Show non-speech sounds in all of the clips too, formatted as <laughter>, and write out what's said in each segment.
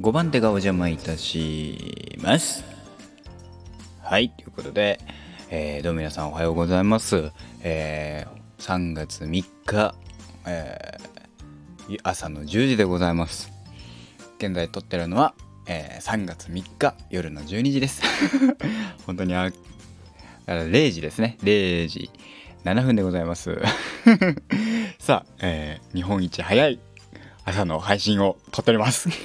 5番手がお邪魔いたします。はいということで、えー、どうも皆さんおはようございます、えー、3月3日、えー、朝の10時でございます。現在撮ってるのは、えー、3月3日夜の12時です。<laughs> 本当にあ0時ですね。0時7分でございます。<laughs> さあ、えー、日本一早い朝の配信を撮っております。<laughs>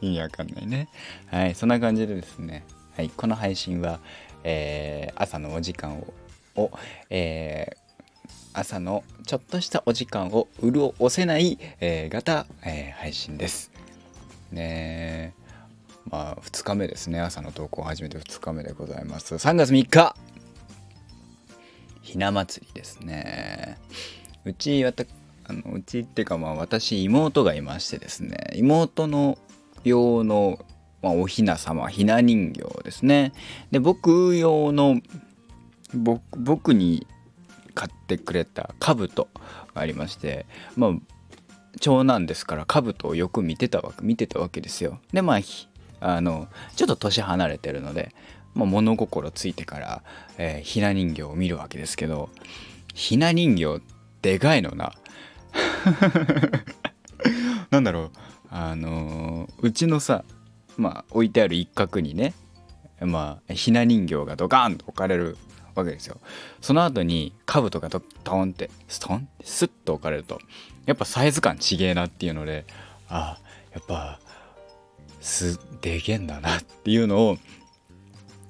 意味わかんないね。はい、そんな感じでですね、はい、この配信は、えー、朝のお時間を、をえー、朝のちょっとしたお時間を潤せない、えー、型、えー、配信です。ねまあ2日目ですね。朝の投稿を始めて2日目でございます。3月3日。ひな祭りですね。うちあのうちっていうかまあ私妹がいましてですね妹の用の、まあ、おひな様ひな人形ですね。で僕用の僕に買ってくれた兜がありましてまあ長男ですから兜をよく見てたわけ見てたわけですよ。でまああのちょっと年離れてるので、まあ、物心ついてから、えー、ひな人形を見るわけですけどひな人形でかいのな。<laughs> なんだろう。あのー、うちのさまあ置いてある一角にねまあひな人形がドカンと置かれるわけですよ。その後に兜がドトンってストンってスッと置かれるとやっぱサイズ感ちげえなっていうのであやっぱすでけんだなっていうのを、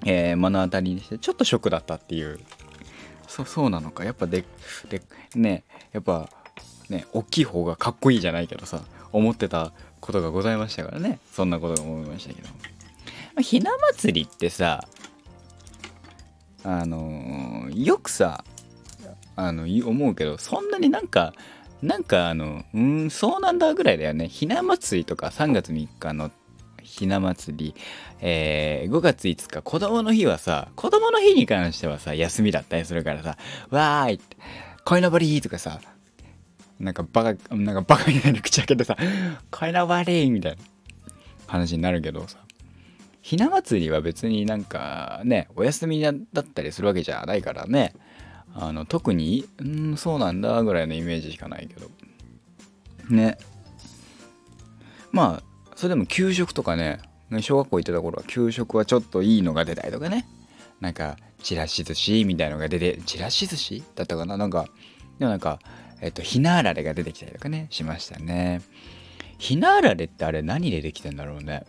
えー、目の当たりにしてちょっとショックだったっていう。そそうなのか。やっぱででねやっぱね大きい方がかっこいいじゃないけどさ思ってたことがございましたからね。そんなことが思いましたけど。ひな祭りってさあのー、よくさあの思うけどそんなになんかなんかあのうんそうなんだぐらいだよね。ひな祭りとか3月3日のひな祭り、えー、5月5日子供の日はさ子供の日に関してはさ休みだったりするからさわーいって鯉のぼりとかさなんかバカ、なんかバカみたいに口開けてさ、これの悪いみたいな話になるけどさ、ひな祭りは別になんかね、お休みだったりするわけじゃないからね、あの、特に、うん、そうなんだぐらいのイメージしかないけど。ね。まあ、それでも給食とかね、小学校行ってた頃は給食はちょっといいのが出たりとかね、なんか、ちらし寿司みたいのが出て、ちらし寿司だったかな？なんか、でもなんか、えっと、ひなあられが出てきたりとかね、しましたね。ひなあられってあれ何でできてんだろうね。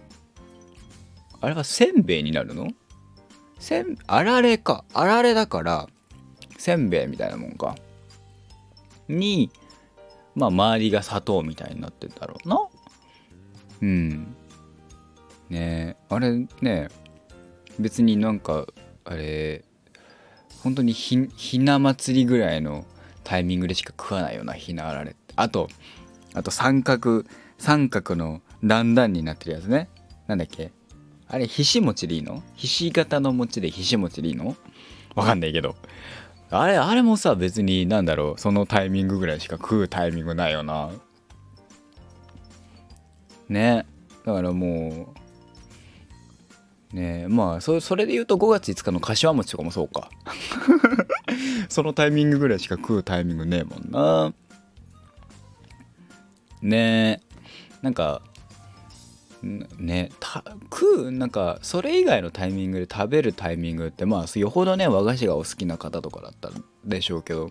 あれはせんべいになるの？せん、あられか。あられだから、せんべいみたいなもんか。に、まあ周りが砂糖みたいになってんだろうな。うん。ねあれね、別になんか、あれ、本当にひひな祭りぐらいのタイミングでしか食わないようなひなあられあとあと三角三角の段々になってるやつね。なんだっけ？あれひし餅でいいの？ひし形の餅でひし餅でいいの？わかんないけど。あれあれもさ別になんだろうそのタイミングぐらいしか食うタイミングないよな。ね。だからもうね。まあそそれで言うと5月5日の柏餅とかもそうか。<laughs> そのタイミングぐらいしか食うタイミングねえもんな。ねえ。なんかね食うなんかそれ以外のタイミングで食べるタイミングってまあよほどね和菓子がお好きな方とかだったんでしょうけど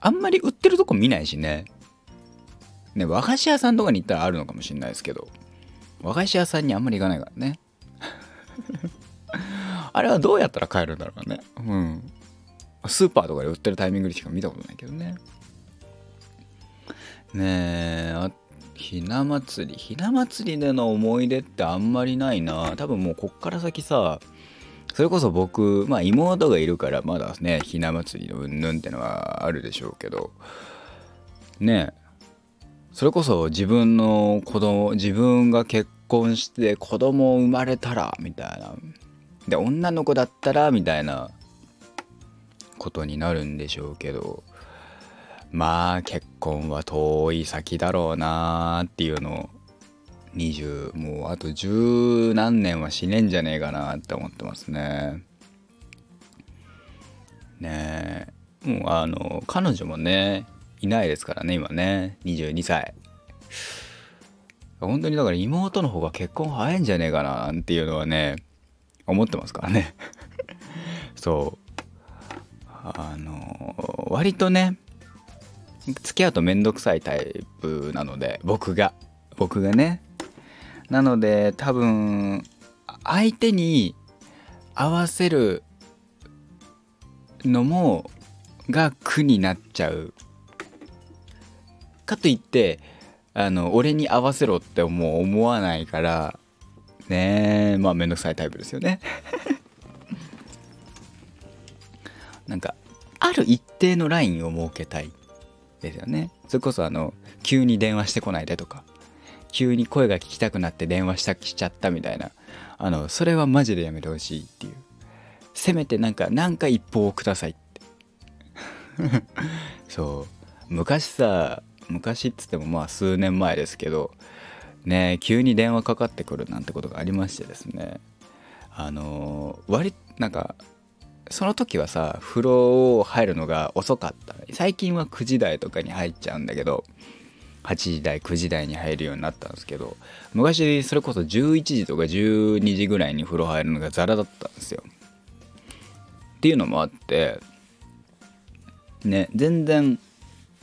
あんまり売ってるとこ見ないしね。ね和菓子屋さんとかに行ったらあるのかもしれないですけど和菓子屋さんにあんまり行かないからね。<laughs> あれはどうやったら買えるんだろうね。うん。スーパーとかで売ってるタイミングでしか見たことないけどね。ねえ、あひな祭り。ひな祭りでの思い出ってあんまりないな。多分もうこっから先さ、それこそ僕、まあ妹がいるからまだね、ひな祭りのうんぬんってのはあるでしょうけど、ねえ、それこそ自分の子供、自分が結婚して子供生まれたら、みたいな。で、女の子だったら、みたいなことになるんでしょうけどまあ結婚は遠い先だろうなーっていうのを20もうあと十何年は死ねえんじゃねえかなって思ってますね。ねえもうあの彼女もねいないですからね今ね。22歳。本当にだから妹の方が結婚早いんじゃねえかなっていうのはね思ってますからね。<laughs> そう。あの割とね付き合うとめんどくさいタイプなので僕が。僕がね。なので多分相手に合わせるのもが苦になっちゃう。かといってあの俺に合わせろってもう思わないからねえまあめんどくさいタイプですよね。なんかある一定のラインを設けたいですよね。それこそあの急に電話してこないでとか急に声が聞きたくなって電話したしちゃったみたいな。あのそれはマジでやめてほしいっていう。せめてなんかなんか一報をくださいって。<laughs> そう。昔さ昔っつってもまあ数年前ですけどね急に電話かかってくるなんてことがありましてですね。あの割なんかその時はさ風呂を入るのが遅かった。最近は9時台とかに入っちゃうんだけど8時台9時台に入るようになったんですけど昔それこそ11時とか12時ぐらいに風呂入るのがザラだったんですよ。っていうのもあってね全然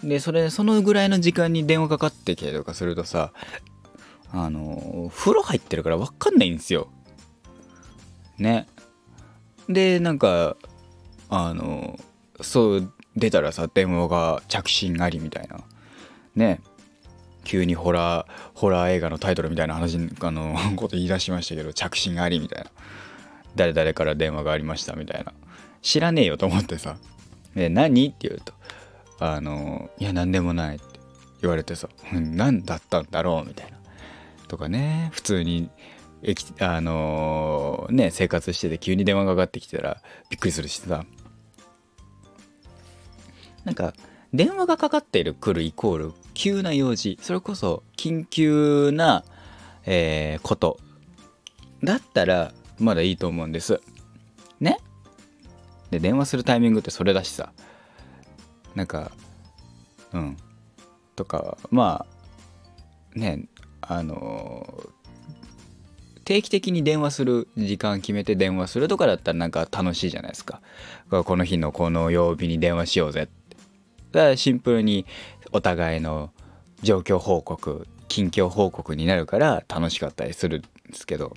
でそれそのぐらいの時間に電話かかってきたりとかするとさあの風呂入ってるから分かんないんですよ。ね。でなんかあのそう出たらさ電話が着信ありみたいな。ね。急にホラーホラー映画のタイトルみたいな話あの <laughs> こと言い出しましたけど着信ありみたいな。誰々から電話がありましたみたいな。知らねえよと思ってさ「え何?」って言うと「あのいや何でもない」って言われてさ「何だったんだろう?」みたいな。とかね。普通にあのー、ね生活してて急に電話がかかってきたらびっくりするしさ。なんか電話がかかっている来るイコール急な用事。それこそ緊急な、えー、こと。だったらまだいいと思うんです。ね？で電話するタイミングってそれだしさ。なんかうん。とかまあねあの定期的に電話する時間決めて電話するとかだったらなんか楽しいじゃないですか。この日のこの曜日に電話しようぜって。だからシンプルにお互いの状況報告近況報告になるから楽しかったりするんですけど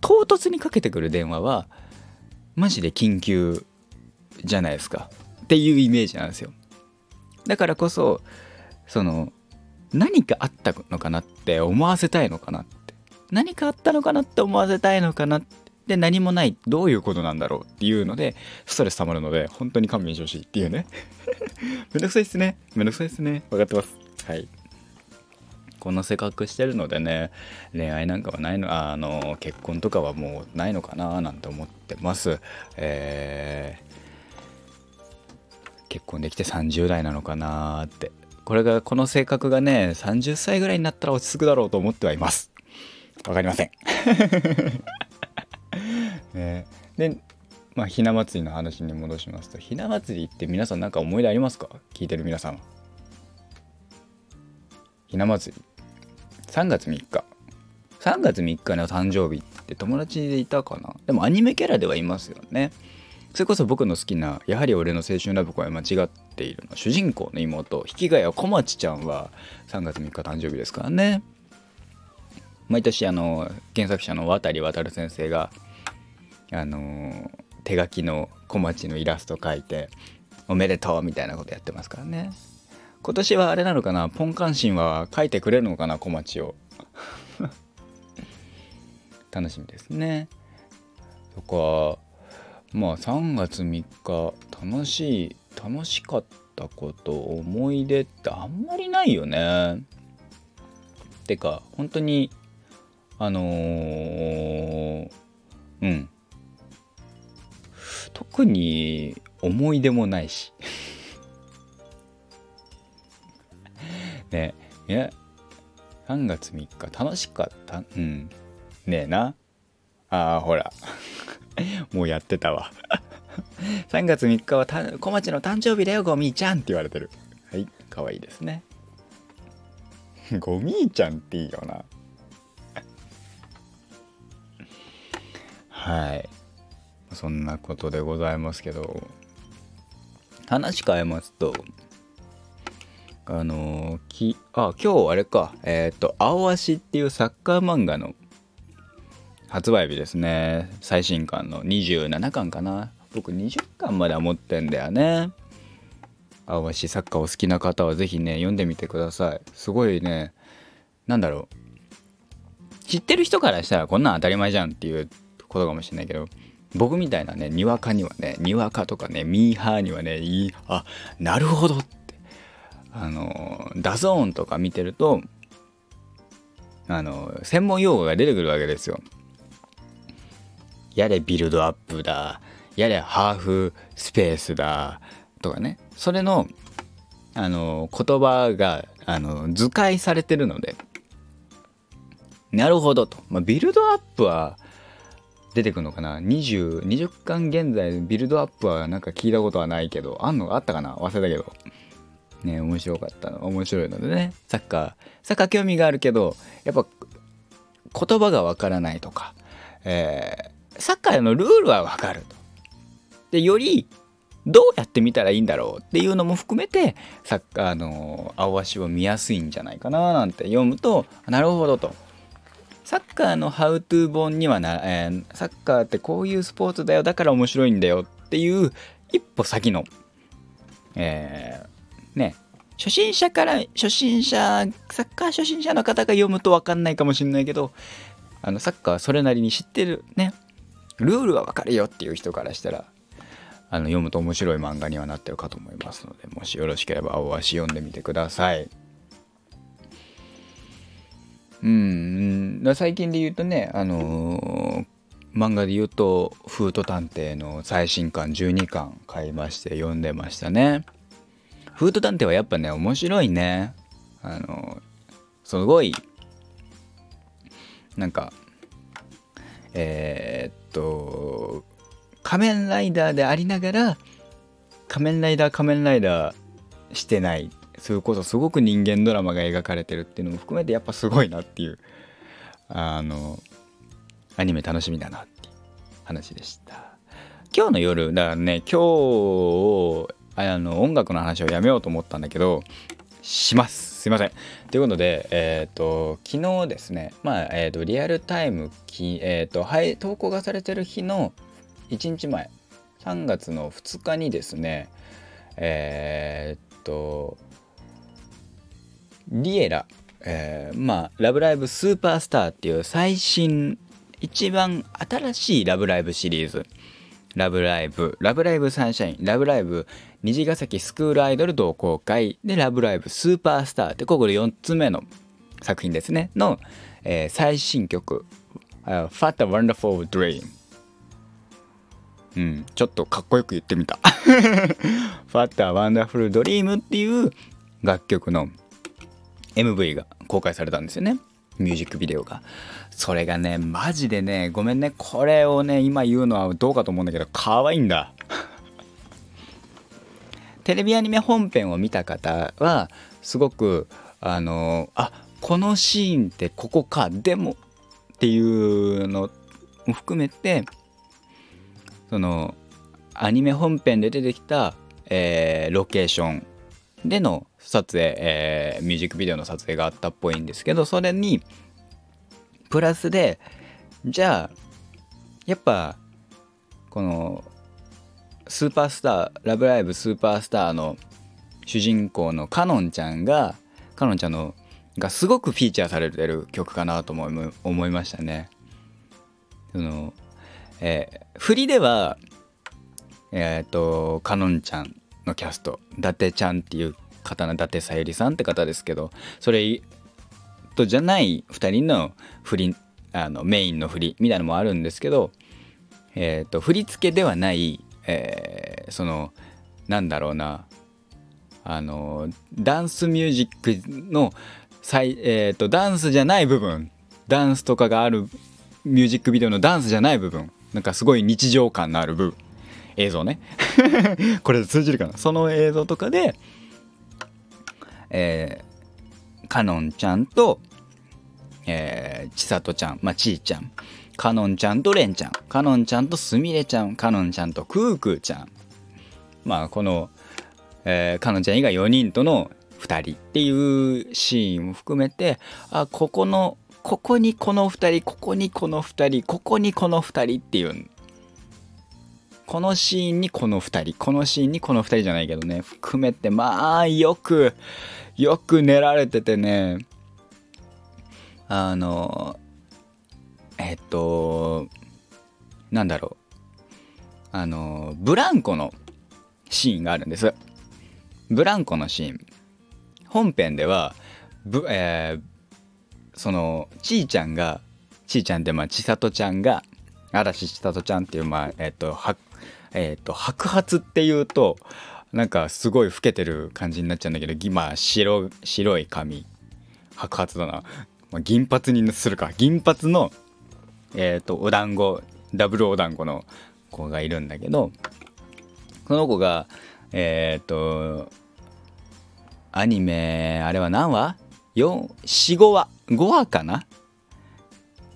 唐突にかけてくる電話はマジで緊急じゃないですかっていうイメージなんですよ。だからこそその何かあったのかなって思わせたいのかなって何かあったのかなって思わせたいのかなで何もない。どういうことなんだろうっていうのでストレス溜まるので本当に勘弁してほしいっていうね。<laughs> めんどくさいっすね。めんどくさいっすね。分かってます。はい。こんな性格してるのでね恋愛なんかはないのあの結婚とかはもうないのかななんて思ってます。えー結婚できて30代なのかなって。これがこの性格がね30歳ぐらいになったら落ち着くだろうと思ってはいます。わかりません。<laughs> ね、でまあひな祭りの話に戻しますとひな祭りって皆さん何か思い出ありますか？聞いてる皆さん。ひな祭り。3月3日。3月3日の誕生日って友達でいたかな？でもアニメキャラではいますよね。それこそ僕の好きな「やはり俺の青春ラブコメ間違っているの」主人公の妹引きヶ谷小町ちゃんは3月3日誕生日ですからね。毎年あの原作者の渡渉先生があの手書きの小町のイラスト描いて「おめでとう」みたいなことやってますからね。今年はあれなのかな？ポンカンシンは書いてくれるのかな？小町を。<laughs> 楽しみですね。そこはまあ3月3日楽しい楽しかったこと思い出ってあんまりないよね。てか本当にあのー、うん。特に思い出もないし。<laughs> ね。え3 3月3日楽しかった？うん。ねえな。ああほら。<laughs> もうやってたわ。<laughs> 3月3日はた小町の誕生日だよゴミーちゃんって言われてる。はい可愛いですね。ゴミーちゃんっていいよな。はい。そんなことでございますけど。話変えますとあのきあ今日あれか。えっ、ー、と「青足」っていうサッカー漫画の発売日ですね。最新刊の27巻かな。僕20巻までは持ってんだよね。アオアシ、サッカーを好きな方は是非ね読んでみてください。すごいね何だろう。知ってる人からしたらこんなん当たり前じゃんっていうことかもしれないけど僕みたいなねにわかにはねにわかとかねミーハーにはねいいあなるほどって。あの DAZN とか見てるとあの専門用語が出てくるわけですよ。やれビルドアップだ。やれハーフスペースだ。とかね。それのあの言葉があの図解されてるので。なるほどと、まあ、ビルドアップは出てくるのかな？20 20巻現在ビルドアップはなんか聞いたことはないけどあんのがあったかな？忘れたけど。ね面白かったの。面白いのでね。サッカーサッカー興味があるけどやっぱ言葉がわからないとか、えー、サッカーのルールはわかると。でよりどうやって見たらいいんだろうっていうのも含めてサッカーの青足を見やすいんじゃないかななんて読むとなるほどと。サッカーのハウトゥー本にはな、えー、サッカーってこういうスポーツだよだから面白いんだよっていう一歩先の、えー、ね初心者から初心者サッカー初心者の方が読むと分かんないかもしれないけどあのサッカーはそれなりに知ってるねルールは分かるよっていう人からしたらあの読むと面白い漫画にはなってるかと思いますのでもしよろしければ青足読んでみてください。うん最近で言うとねあのー、漫画で言うと「フート探偵」の最新刊12巻買いまして読んでましたね。フート探偵はやっぱね面白いね。あのー、すごいなんかえー、っと仮面ライダーでありながら仮面ライダー仮面ライダーしてないそれこそすごく人間ドラマが描かれてるっていうのも含めてやっぱすごいなっていうあのアニメ楽しみだなっていう話でした。今日の夜だからね今日あの音楽の話をやめようと思ったんだけどします。すいません。ということでえっ、ー、と昨日ですねまあえっ、ー、とリアルタイムきえっ、ー、と投稿がされてる日の1日前3月の2日にですねえっとリエラ、えー、まあ「ラブライブスーパースター」っていう最新一番新しい「ラブライブ!」シリーズ「ラブライブ!」「ラブライブサンシャイン」「ラブライブ!」虹ヶ崎スクールアイドル同好会で「ラブライブスーパースター」ってここで4つ目の作品ですねの、えー、最新曲「uh, Fat a Wonderful Dream」うん、ちょっとかっこよく言ってみた。ファッターワンダフルドリームっていう楽曲の MV が公開されたんですよね。ミュージックビデオが。それがねマジでねごめんね。これをね今言うのはどうかと思うんだけど可愛いんだ。<laughs> テレビアニメ本編を見た方はすごくあのあこのシーンってここかでもっていうのも含めてそのアニメ本編で出てきた、えー、ロケーションでの撮影、えー、ミュージックビデオの撮影があったっぽいんですけどそれにプラスでじゃあやっぱこのスーパースター「ラブライブスーパースター」の主人公のかのんちゃんがかのんちゃんのがすごくフィーチャーされてる曲かなと思い思いましたね。そのえー、振りではえっ、とかのんちゃんのキャスト伊達ちゃんっていう方の伊達さゆりさんって方ですけどそれとじゃない2人の振りあのメインの振りみたいなのもあるんですけど、えーと、振り付けではない、えー、そのなんだろうなあのダンスミュージックの最えー、とダンスじゃない部分ダンスとかがあるミュージックビデオのダンスじゃない部分なんかすごい日常感のある部分。映像ね。<laughs> これで通じるかな？その映像とかでえー、かのんちゃんとえー、ちさとちゃんまあちいちゃんかのんちゃんとれんちゃんかのんちゃんとすみれちゃんかのんちゃんとくーくーちゃんまあこの、えー、かのんちゃん以外4人との2人っていうシーンも含めてあここのここにこの2人ここにこの2人ここにこの2人っていうこのシーンにこの2人。このシーンにこの2人じゃないけどね。含めてまあよくよく練られててね。あのえっとなんだろう。あのブランコのシーンがあるんです。ブランコのシーン。本編ではぶ、えー、そのちーちゃんがちーちゃんってまあちさとちゃんが嵐ちさとちゃんっていうまあえっ、ー、とはえっ、ー、と白髪っていうとなんかすごい老けてる感じになっちゃうんだけどまあ白白い髪。白髪だな、まあ、銀髪にするか。銀髪のえっ、とお団子。ダブルお団子の子がいるんだけどその子がえっ、とアニメ、あれは何話 ?4、4、5話？5話かな？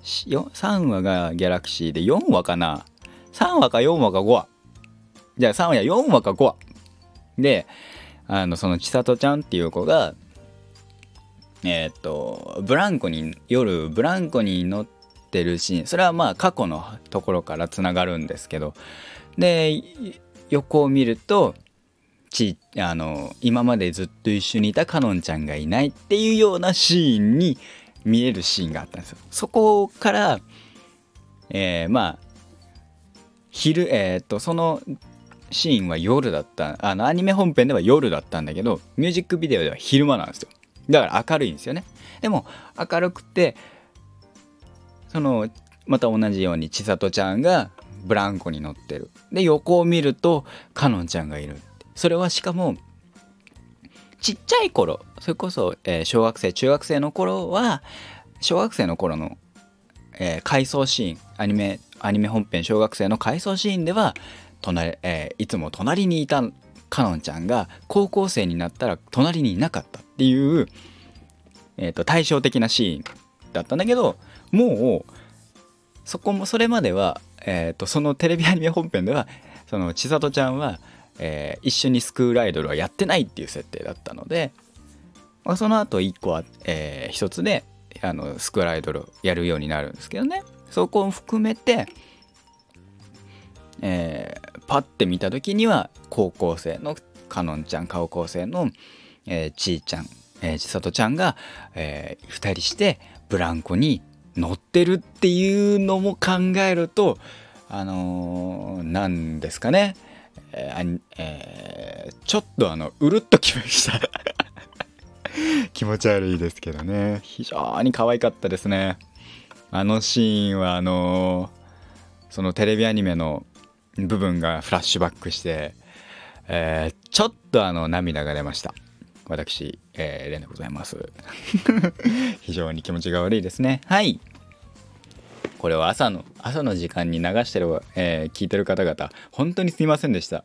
?3 話がギャラクシーで4話かな ?3 話か4話か5話。じゃあ3話や4話か5話。で、あの、その千里ちゃんっていう子が、えー、っと、ブランコに、夜、ブランコに乗ってるシーン、それはまあ過去のところからつながるんですけど、で、横を見ると、ちあの今までずっと一緒にいたかのんちゃんがいないっていうようなシーンに見えるシーンがあったんですよ。そこから、えー、まあ昼えー、っとそのシーンは夜だったあのアニメ本編では夜だったんだけどミュージックビデオでは昼間なんですよ。だから明るいんですよね。でも明るくてそのまた同じように千里ちゃんがブランコに乗ってる。で横を見るとかのんちゃんがいるそれはしかもちっちゃい頃それこそ、えー、小学生中学生の頃は小学生の頃の、えー、回想シーンアニメアニメ本編小学生の回想シーンでは隣、えー、いつも隣にいたかのんちゃんが高校生になったら隣にいなかったっていう、えーと、対照的なシーンだったんだけどもうそこもそれまでは、えーと、そのテレビアニメ本編ではその千里ちゃんはえー、一緒にスクールアイドルはやってないっていう設定だったので、まあ、その後1個は、えー、1つであのスクールアイドルやるようになるんですけどね。そこを含めて、えー、パッて見た時には高校生のかのんちゃん高校生の、えー、ちーちゃん、えー、ちさとちゃんが、えー、2人してブランコに乗ってるっていうのも考えるとあのー、なんですかね。えーえー、ちょっとあのうるっときました。<laughs> 気持ち悪いですけどね。非常に可愛かったですね。あのシーンはあのー、そのテレビアニメの部分がフラッシュバックして、えー、ちょっとあの涙が出ました。私、えー、レンでございます。<laughs> 非常に気持ちが悪いですね。はい。これを朝の朝の時間に流してる、えー、聞いてる方々本当にすみませんでした。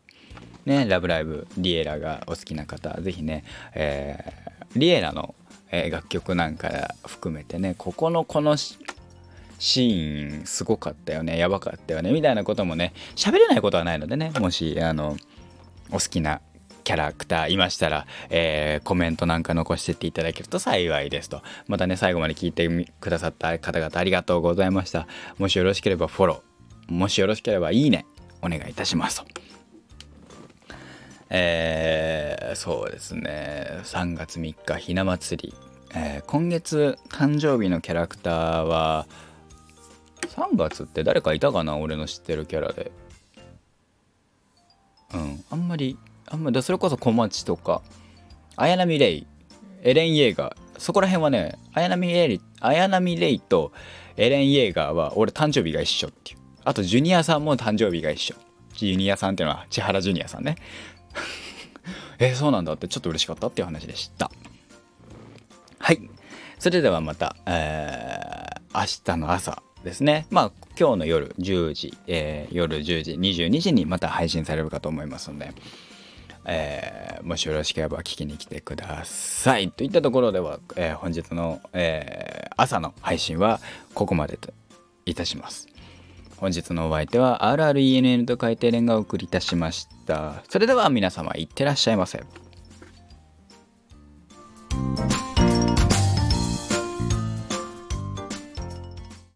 ねラブライブリエラがお好きな方是非ね、えー、リエラの、えー、楽曲なんか含めてねここのこのシーンすごかったよねやばかったよねみたいなこともね喋れないことはないのでねもしあのお好きなキャラクターいましたら、えー、コメントなんか残してっていただけると幸いですと。またね、最後まで聞いてくださった方々ありがとうございました。もしよろしければフォロー、もしよろしければいいね、お願いいたしますと。えー、そうですね、3月3日、ひな祭り。えー、今月誕生日のキャラクターは、3月って誰かいたかな？俺の知ってるキャラで。うん、あんまりあんまそれこそ小町とか綾波レイエレン・イェーガーそこら辺はね綾波レイ綾波レイとエレン・イェーガーは俺誕生日が一緒っていう。あとジュニアさんも誕生日が一緒。ジュニアさんっていうのは千原ジュニアさんね。<laughs> え、そうなんだってちょっと嬉しかったっていう話でした。はい。それではまた、えー、明日の朝ですね。まあ今日の夜10時、えー、夜10時22時にまた配信されるかと思いますので、えー、もしよろしければ聞きに来てください。といったところでは、えー、本日の、えー、朝の配信はここまでといたします。本日のお相手は RRENN と書いて連がお送りいたしました。それでは皆様いってらっしゃいませ。